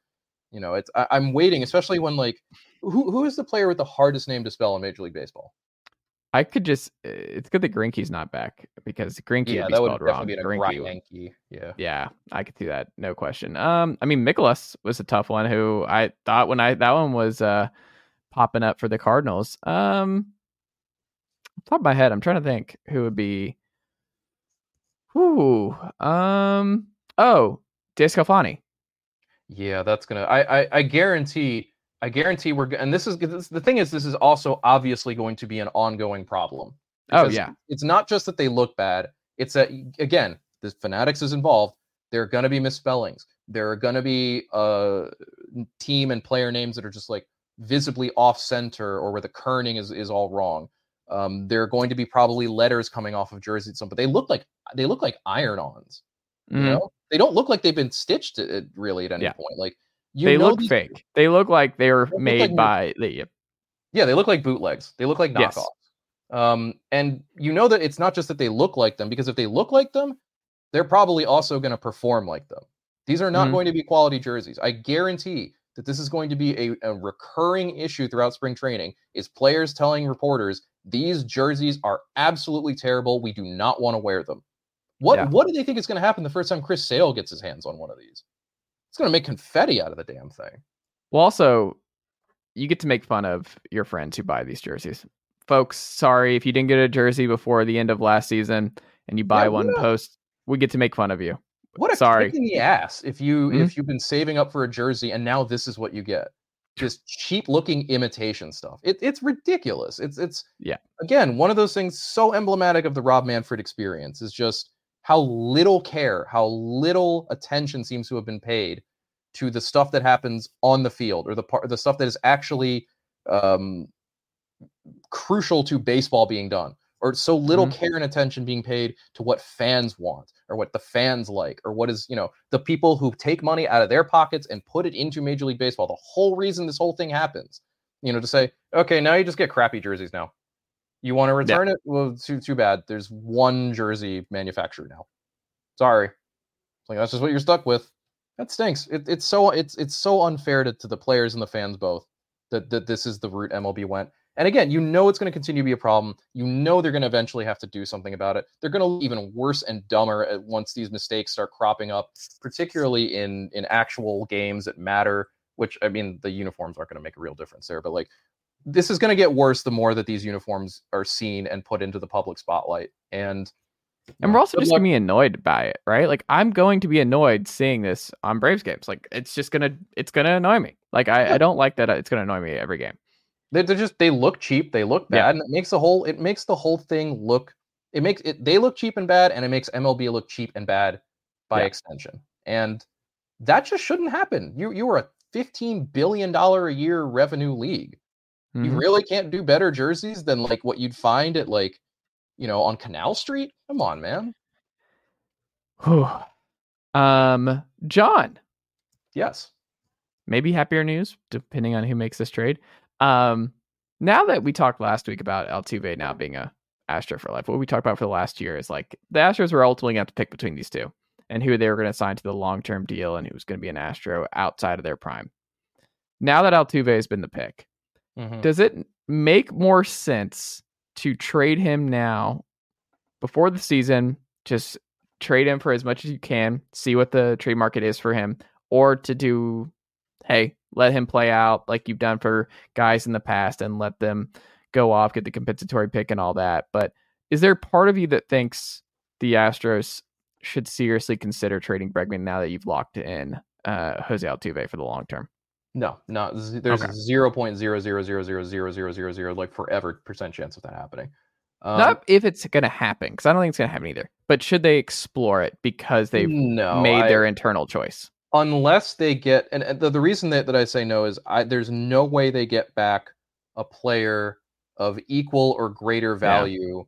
you know, it's I, I'm waiting, especially when like who who is the player with the hardest name to spell in Major League Baseball? I could just. It's good that Greinke's not back because Grinky yeah, would be that would spelled wrong. be would- Yeah. Yeah, I could see that. No question. Um, I mean, Mikolas was a tough one. Who I thought when I that one was uh popping up for the Cardinals. Um, top of my head, I'm trying to think who would be. Whoo. Um. Oh, DeSclafani. Yeah, that's gonna. I, I I guarantee. I guarantee we're. And this is this, the thing is. This is also obviously going to be an ongoing problem. Oh yeah. It's not just that they look bad. It's that again, the fanatics is involved. There are gonna be misspellings. There are gonna be uh team and player names that are just like visibly off center or where the kerning is is all wrong. Um, there are going to be probably letters coming off of jerseys, and some, but they look like they look like iron-ons. You Mhm. know, they don't look like they've been stitched at, at- really at any Yeah. point. Like you They look these- fake. They look like they were look made like- by. The, Yeah, they look like bootlegs. They look like Yes. knockoffs. Um, and you know that it's not just that they look like them, because if they look like them, they're probably also going to perform like them. These are not Mhm. going to be quality jerseys. I guarantee that this is going to be a, a recurring issue throughout spring training is players telling reporters these jerseys are absolutely terrible. We do not want to wear them. What Yeah. what do they think is going to happen the first time Chris Sale gets his hands on one of these? It's going to make confetti out of the damn thing. Well, also, you get to make fun of your friends who buy these jerseys. Folks, sorry if you didn't get a jersey before the end of last season and you buy Yeah, one a- post, we get to make fun of you. What a Sorry. kick in the ass if you Mhm. if you've been saving up for a jersey and now this is what you get. Just cheap looking imitation stuff. It, it's ridiculous. It's it's Yeah. again one of those things so emblematic of the Rob Manfred experience is just how little care, how little attention seems to have been paid to the stuff that happens on the field or the part the stuff that is actually um, crucial to baseball being done or so little Mhm. care and attention being paid to what fans want or what the fans like or what is you know the people who take money out of their pockets and put it into major league baseball the whole reason this whole thing happens you know to say okay now you just get crappy jerseys now you want to return it? Well too too bad. There's one jersey manufacturer now. Sorry. Like that's just what you're stuck with. That stinks. It, it's so it's it's so unfair to, to the players and the fans both that that this is the route mlb went. And again, you know it's going to continue to be a problem. You know they're going to eventually have to do something about it. They're going to look even worse and dumber at- once these mistakes start cropping up, particularly in in actual games that matter. Which I mean, the uniforms aren't going to make a real difference there, but like this is going to get worse the more that these uniforms are seen and put into the public spotlight. And And we're also just luck- gonna be annoyed by it, right? Like I'm going to be annoyed seeing this on Braves games. Like it's just gonna it's gonna annoy me. Like I, I don't like that uh, it's gonna annoy me every game. They they just they look cheap, they look Yeah. bad, and it makes the whole it makes the whole thing look it makes it they look cheap and bad, and it makes MLB look cheap and bad by Yeah. extension. And that just shouldn't happen. You you are a fifteen billion dollar a year revenue league. You Mhm. really can't do better jerseys than like what you'd find at like you know on Canal Street. Come on, man. Um, Jon, Yes. maybe happier news, depending on who makes this trade. Um, now that we talked last week about Altuve now being a Astro for life, what we talked about for the last year is like the Astros were ultimately going to have to pick between these two and who they were going to sign to the long term deal and who was going to be an Astro outside of their prime. Now that Altuve has been the pick, Mhm. does it make more sense to trade him now before the season? Just trade him for as much as you can, see what the trade market is for him, or to do, hey, let him play out like you've done for guys in the past and let them go off, get the compensatory pick and all that. But is there part of you that thinks the Astros should seriously consider trading Bregman now that you've locked in uh, Jose Altuve for the long term? No, no. z- There's Okay. zero point zero zero zero zero zero zero zero zero like forever percent chance of that happening. Um, Not if it's going to happen, because I don't think it's going to happen either. But should they explore it because they've no, made I- their internal choice? unless they get and and the, the reason that, that I say no is I there's no way they get back a player of equal or greater value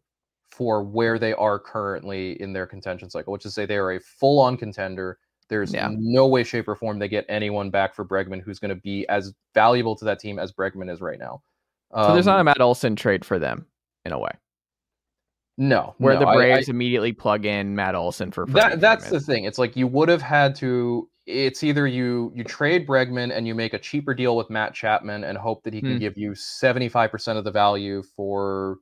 for where they are currently in their contention cycle, which is say they are a full on contender. There's Yeah. no way, shape, or form they get anyone back for Bregman who's going to be as valuable to that team as Bregman is right now. So there's not Um, a Matt Olson trade for them in a way, no where no, the I- I- Braves immediately plug in Matt Olson for that that's the thing. It's like you would have had to. It's either you you trade Bregman and you make a cheaper deal with Matt Chapman and hope that he can Hmm. give you seventy five percent of the value for.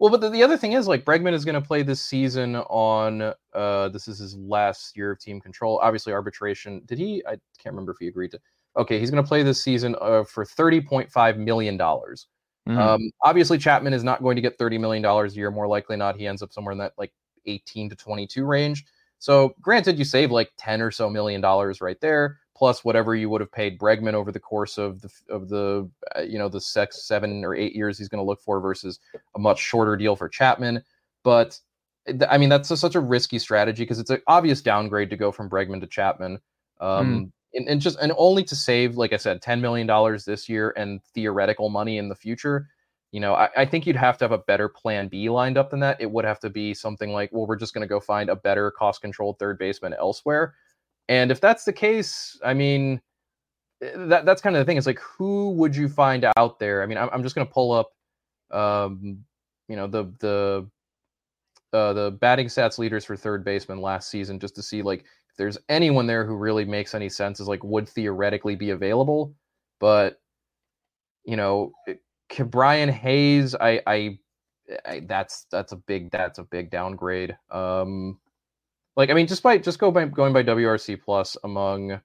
Well, but the, the other thing is like Bregman is going to play this season on. uh This is his last year of team control. Obviously, arbitration. Did he? I can't remember if he agreed to. Okay, he's going to play this season uh, for thirty point five million dollars. Mhm. Um, obviously, Chapman is not going to get thirty million dollars a year. More likely not, he ends up somewhere in that like eighteen to twenty-two range. So, granted, you save like ten or so million dollars right there, plus whatever you would have paid Bregman over the course of the of the uh, you know the six, seven or eight years he's going to look for versus a much shorter deal for Chapman. But I mean, that's a, such a risky strategy because it's an obvious downgrade to go from Bregman to Chapman. Um, and, and just and only to save, like I said, ten million dollars this year and theoretical money in the future. You know, I, I think you'd have to have a better plan B lined up than that. It would have to be something like, well, we're just going to go find a better cost controlled third baseman elsewhere. And if that's the case, I mean, that that's kind of the thing. It's like, who would you find out there? I mean, I'm, I'm just going to pull up, um, you know, the the uh, the batting stats leaders for third baseman last season just to see like if there's anyone there who really makes any sense is like would theoretically be available but you know Brian Hayes I, I I that's that's a big that's a big downgrade um like I mean just by just go by going by WRC plus among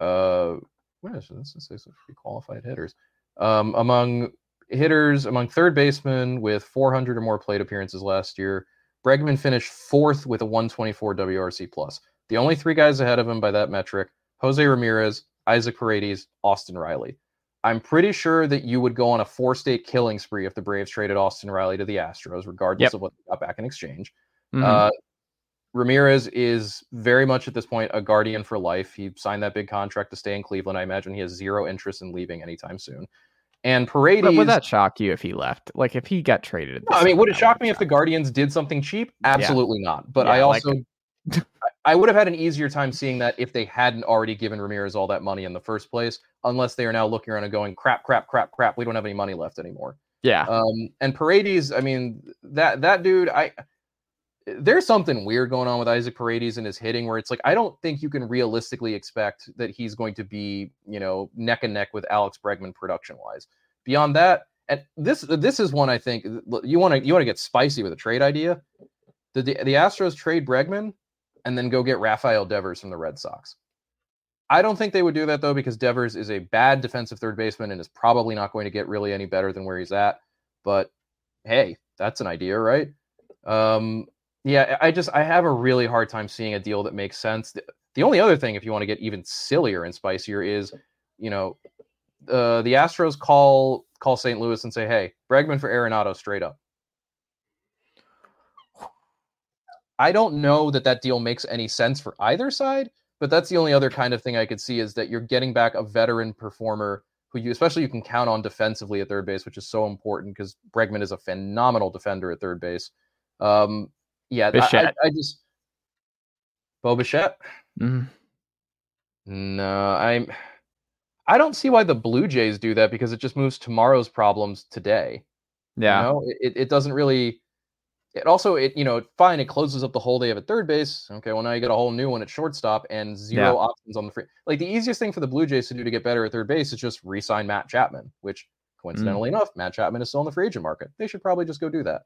uh what is this this is qualified hitters um among hitters among third basemen with 400 or more plate appearances last year Bregman finished fourth with a 124 WRC plus. The only three guys ahead of him by that metric: Jose Ramirez, Isaac Paredes, Austin Riley. I'm pretty sure that you would go on a four-state killing spree if the Braves traded Austin Riley to the Astros, regardless Yep. of what they got back in exchange. Mhm. Uh, Ramirez is very much at this point a guardian for life. He signed that big contract to stay in Cleveland. I imagine he has zero interest in leaving anytime soon. And Paredes, But would that shock you if he left? Like if he got traded? no, I mean, would it shock me if the Guardians did something cheap? Absolutely not. But Yeah, I also, I- I would have had an easier time seeing that if they hadn't already given Ramirez all that money in the first place, unless they are now looking around and going, crap, crap, crap, crap. We don't have any money left anymore. Yeah. Um, and Paredes, I mean, that that dude, I there's something weird going on with Isaac Paredes and his hitting, where it's like I don't think you can realistically expect that he's going to be, you know, neck and neck with Alex Bregman production wise. Beyond that, and this this is one I think you want to you want to get spicy with a trade idea. The, the the Astros trade Bregman and then go get Rafael Devers from the Red Sox. I don't think they would do that though because Devers is a bad defensive third baseman and is probably not going to get really any better than where he's at. But hey, that's an idea, right? Um, yeah, I just I have a really hard time seeing a deal that makes sense. The, only other thing, if you want to get even sillier and spicier, is you know uh, the Astros call call St. Louis and say, "Hey, Bregman for Arenado straight up." I don't know that that deal makes any sense for either side, but that's the only other kind of thing I could see is that you're getting back a veteran performer who you especially you can count on defensively at third base, which is so important because Bregman is a phenomenal defender at third base. Um, yeah, I- I, just Bo Bichette. Mhm. No, I'm. I don't see why the Blue Jays do that because it just moves tomorrow's problems today. Yeah. You know, it, it doesn't really. It also it you know fine it closes up the whole day of at third base. Okay, well now you get a whole new one at shortstop and zero Yeah. options on the free. Like the easiest thing for the Blue Jays to do to get better at third base is just re-sign Matt Chapman, which coincidentally Mm. enough, Matt Chapman is still in the free agent market. They should probably just go do that.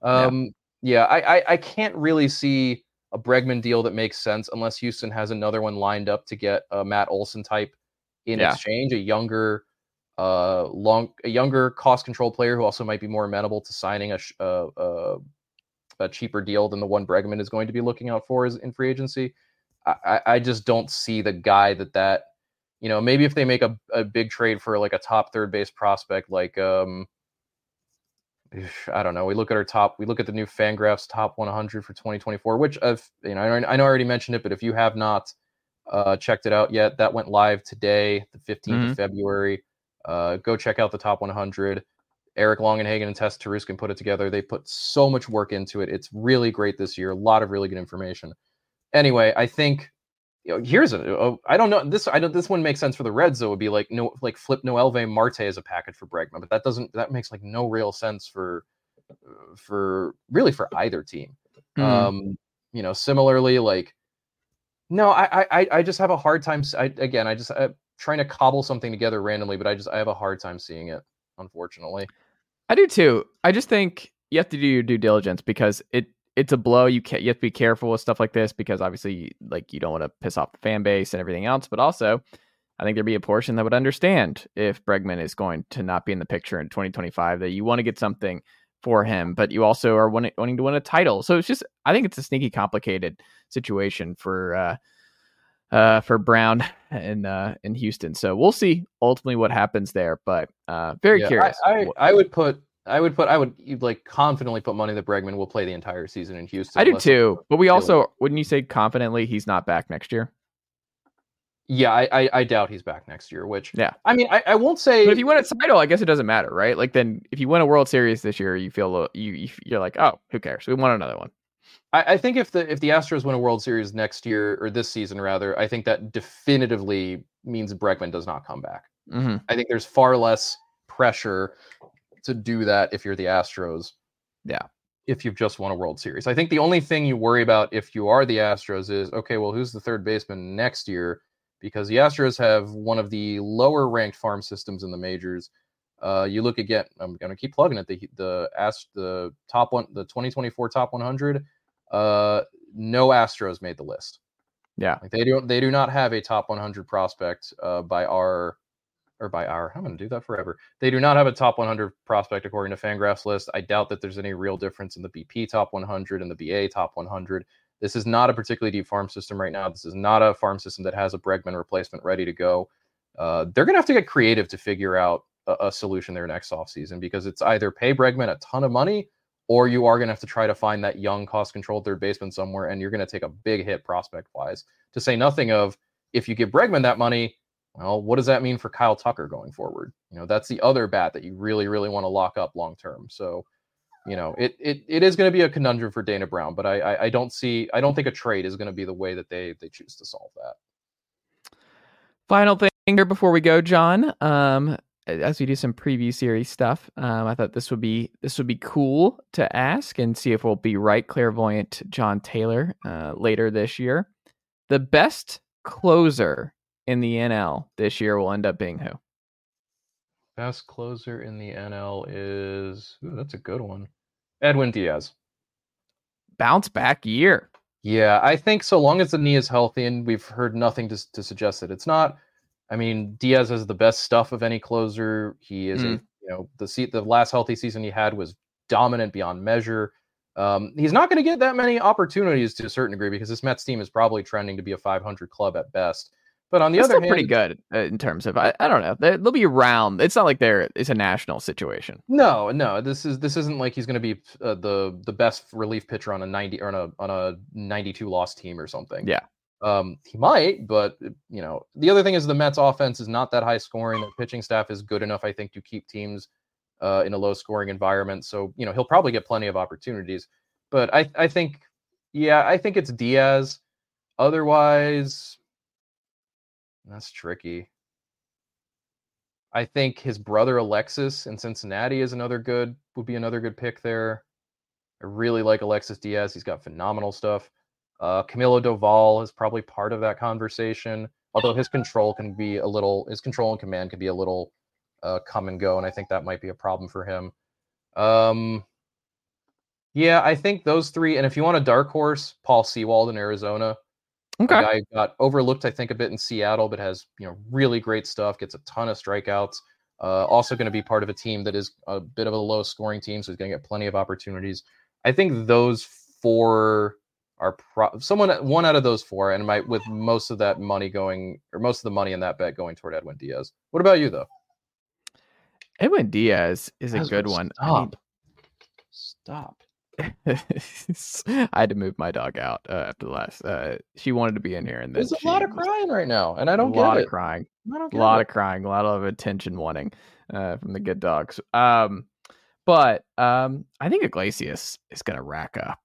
Um, yeah, I, I I can't really see a Bregman deal that makes sense unless Houston has another one lined up to get a Matt Olson type in Yeah. exchange, a younger, uh, long, a younger cost control player who also might be more amenable to signing a sh- uh, uh, a cheaper deal than the one Bregman is going to be looking out for is in free agency. I, I I just don't see the guy that that you know maybe if they make a, a big trade for like a top third base prospect like um I don't know. We look at our top. We look at the new Fangraphs top 100 for 2024, which I've you know I, know I already mentioned it, but if you have not uh, checked it out yet, that went live today, the 15th Mhm. of February. Uh, go check out the top 100. Eric Longenhagen and Tess Taruskin put it together. They put so much work into it. It's really great this year. A lot of really good information. Anyway, I think you know, here's a. oh, I don't know this. I don't. This one makes sense for the Reds. Though it would be like no, like flip Noelvi Marte as a package for Bregman, but that doesn't. That makes like no real sense for, uh, for really for either team. Hmm. Um, you know, similarly, like no, I, I, I- I just have a hard time. I, again, I just I'm trying to cobble something together randomly, but I just I have a hard time seeing it, unfortunately. I do too. I just think you have to do your due diligence because it it's a blow. You can't, you have to be careful with stuff like this because obviously like you don't want to piss off the fan base and everything else. But also, I think there'd be a portion that would understand if Bregman is going to not be in the picture in 2025 that you want to get something for him, but you also are wanting, wanting to win a title. So it's just I think it's a sneaky complicated situation for uh uh for Brown in uh in Houston. So we'll see ultimately what happens there, but uh very Yeah, curious. I, Wh- I, would put I would put I would you'd, like confidently put money that Bregman will play the entire season in Houston. I do too. But we also wouldn't you say confidently he's not back next year? Yeah, I, I I doubt he's back next year. Which Yeah. I mean I, I won't say But if you win a title, I guess it doesn't matter, right? Like then if you win a World Series this year, you feel you you- you're like, oh, who cares? We won another one. I, I think if the if the Astros win a World Series next year or this season rather, I think that definitively means Bregman does not come back. hmm I think there's far less pressure to do that if you're the Astros. Yeah. If you've just won a World Series. I think the only thing you worry about if you are the Astros is okay, well, who's the third baseman next year? Because the Astros have one of the lower ranked farm systems in the majors. Uh, you look again, I'm gonna keep plugging it. The the Ast the top one, the 2024 top 100. Uh, no Astros made the list. Yeah. Like they don't they do not have a top 100 prospect uh, by our or by our I'm going to do that forever. They do not have a top 100 prospect according to Fangraphs list. I doubt that there's any real difference in the BP top 100 and the BA top 100. This is not a particularly deep farm system right now. This is not a farm system that has a Bregman replacement ready to go. Uh, they're going to have to get creative to figure out a, a solution there next offseason because it's either pay Bregman a ton of money or you are going to have to try to find that young cost controlled third baseman somewhere and you're going to take a big hit prospect wise to say nothing of if you give Bregman that money well what does that mean for Kyle Tucker going forward you know that's the other bat that you really really want to lock up long term so you know it it, it is going to be a conundrum for Dana Brown but I, I I don't see I don't think a trade is going to be the way that they they choose to solve that Final thing here before we go, Jon. Um, as we do some preview series stuff, um, I thought this would be this would be cool to ask and see if we'll be right. Clairvoyant Jon Tayler uh, later this year. The best closer in the NL this year will end up being who? best closer in the NL is ooh, that's a good one Edwin Diaz Bounce back year. Yeah, I think so long as the knee is healthy, and we've heard nothing to, to suggest that it's not. I mean, Diaz has the best stuff of any closer. He is a Mm. you know the seat the last healthy season he had was dominant beyond measure. Um, he's not going to get that many opportunities to a certain degree because this Mets team is probably trending to be a 500 club at best. But on the They're other hand, pretty good uh, in terms of I, I don't know they, they'll be around. It's not like they're it's a national situation. No, no, this is this isn't like he's going to be uh, the the best relief pitcher on a 90 or on a on a 92 loss team or something. Yeah. Um, he might, but uh, you know, the other thing is the Mets offense is not that high scoring. Their pitching staff is good enough, I think, to keep teams uh, in a low scoring environment. So, you know, he'll probably get plenty of opportunities. But I I think yeah, I think it's Diaz. Otherwise, that's tricky. I think his brother Alexis in Cincinnati is another good would be another good pick there. I really like Alexis Diaz. He's got phenomenal stuff. Uh, Camilo Doval is probably part of that conversation, although his control can be a little, his control and command can be a little uh, come and go, and I think that might be a problem for him. Um, yeah, I think those three, and if you want a dark horse, Paul Sewald in Arizona. Okay. A guy got overlooked, I think, a bit in Seattle, but has you know really great stuff. Gets a ton of strikeouts. Uh, also going to be part of a team that is a bit of a low scoring team, so he's going to get plenty of opportunities. I think those four are pro- someone one out of those four, and might with most of that money going or most of the money in that bet going toward Edwin Diaz. What about you though? Edwin Diaz is a Guys, good one. I mean, Stop. I had to move my dog out uh, after the last. Uh, she wanted to be in here, and There's a lot of crying right now, and I don't lot get of it. crying, I a lot it. of crying, a lot of attention wanting uh, from the good dogs. Um, but um, I think Iglesias is going to rack up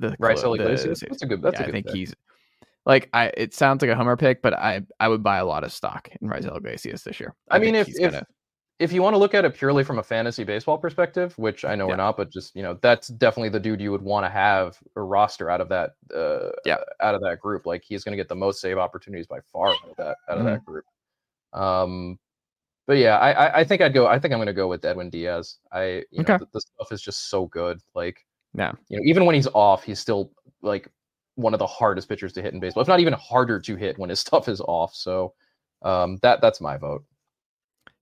the Right, so the Iglesias? saves. That's a good- that's yeah, a I good think pick. he's like I. It sounds like a Hummer pick, but I I would buy a lot of stock in Raisel Iglesias this year. I mean, if if gonna- if you want to look at it purely from a fantasy baseball perspective, which I know Yeah. we're not, but just you know, that's definitely the dude you would want to have a roster out of that uh Yeah. out of that group. Like he's going to get the most save opportunities by far out of that out of Mm-hmm. that group. Um, but yeah, I I, I think I'd go. I think I'm going to go with Edwin Diaz. I you know the, the stuff is just so good. Like Yeah. you know, even when he's off, he's still like one of the hardest pitchers to hit in baseball. If not even harder to hit when his stuff is off. So um, that that's my vote.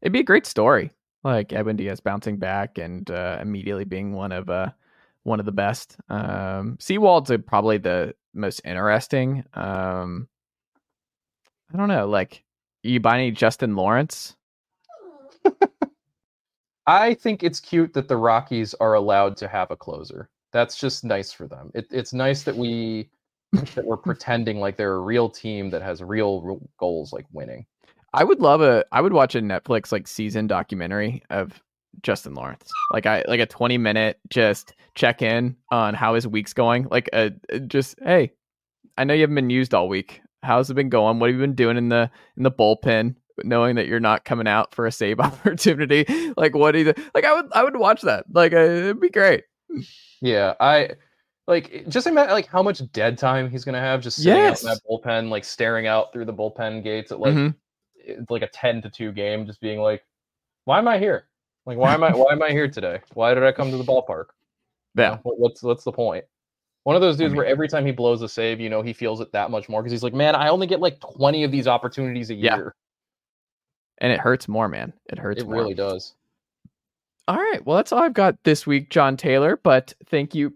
It'd be a great story, like Edwin Diaz bouncing back and uh, immediately being one of uh, one of the best. Um, Sewald's probably the most interesting. Um, I don't know, like you buy any Justin Lawrence? I think it's cute that the Rockies are allowed to have a closer. That's just nice for them. It, it's nice that we that we're pretending like they're a real team that has real, real goals like winning. I would love a. I would watch a Netflix like season documentary of Justin Lawrence, like I like a twenty minute just check in on how his week's going. Like a just hey, I know you haven't been used all week. How's it been going? What have you been doing in the in the bullpen? Knowing that you're not coming out for a save opportunity, like what either like I would I would watch that. Like uh, it'd be great. Yeah, I like just imagine like how much dead time he's gonna have just sitting Yes. out in that bullpen, like staring out through the bullpen gates at like Mhm. It's like a ten to two game, just being like, "Why am I here? Like, why am I why am I here today? Why did I come to the ballpark? You Yeah, know, what- what's what's the point?" One of those dudes I where every time he blows a save, you know, he feels it that much more because he's like, "Man, I only get like twenty of these opportunities a Yeah, year." and it hurts more, man. It hurts. It more. really does. All right. Well, that's all I've got this week, Jon Tayler. But thank you,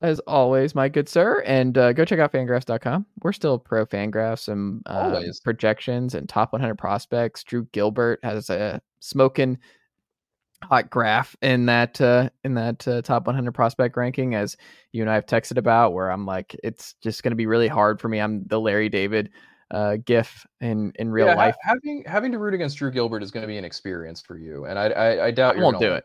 as always, my good sir. And uh, go check out fangraphs.com. We're still pro fangraphs and Always. projections and top 100 prospects. Drew Gilbert has a smoking hot graph in that uh, in that uh, top 100 prospect ranking, as you and I have texted about. Where I'm like, it's just going to be really hard for me. I'm the Larry David uh, gif in in real Yeah, ha- life. having having to root against Drew Gilbert is going to be an experience for you, and I I, I doubt I you're won't do it.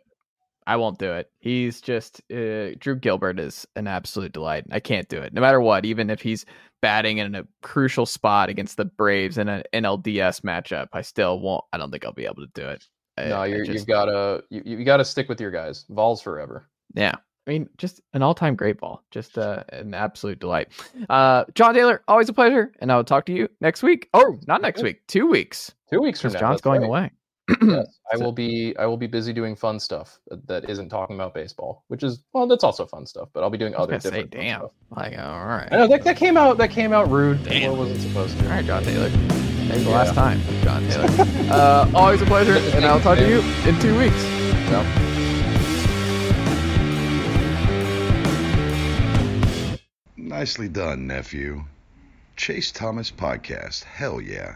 I won't do it. He's just uh, Drew Gilbert is an absolute delight. I can't do it, no matter what. Even if he's batting in a crucial spot against the Braves in an NLDS matchup, I still won't. I don't think I'll be able to do it. I- No, you're, just- you've got to you, you got to stick with your guys. Vols forever. Yeah. I mean, just an all-time great ball, just uh, an absolute delight. Uh, Jon Tayler, always a pleasure, and I'll talk to you next week. Oh, not next week, two weeks, Two weeks from now, Jon's going right. away. Yes, I will be I will be busy doing fun stuff that- that isn't talking about baseball, which is well, that's also fun stuff. But I'll be doing other gonna say, damn, stuff. like all right, I know that, that came out that came out rude. Damn. Or wasn't supposed to. all right, Jon Tayler. Maybe the Yeah. last time, Jon Tayler. uh, always a pleasure, and I'll talk to you in two weeks. No. Nicely done, nephew. Chase Thomas Podcast. Hell yeah.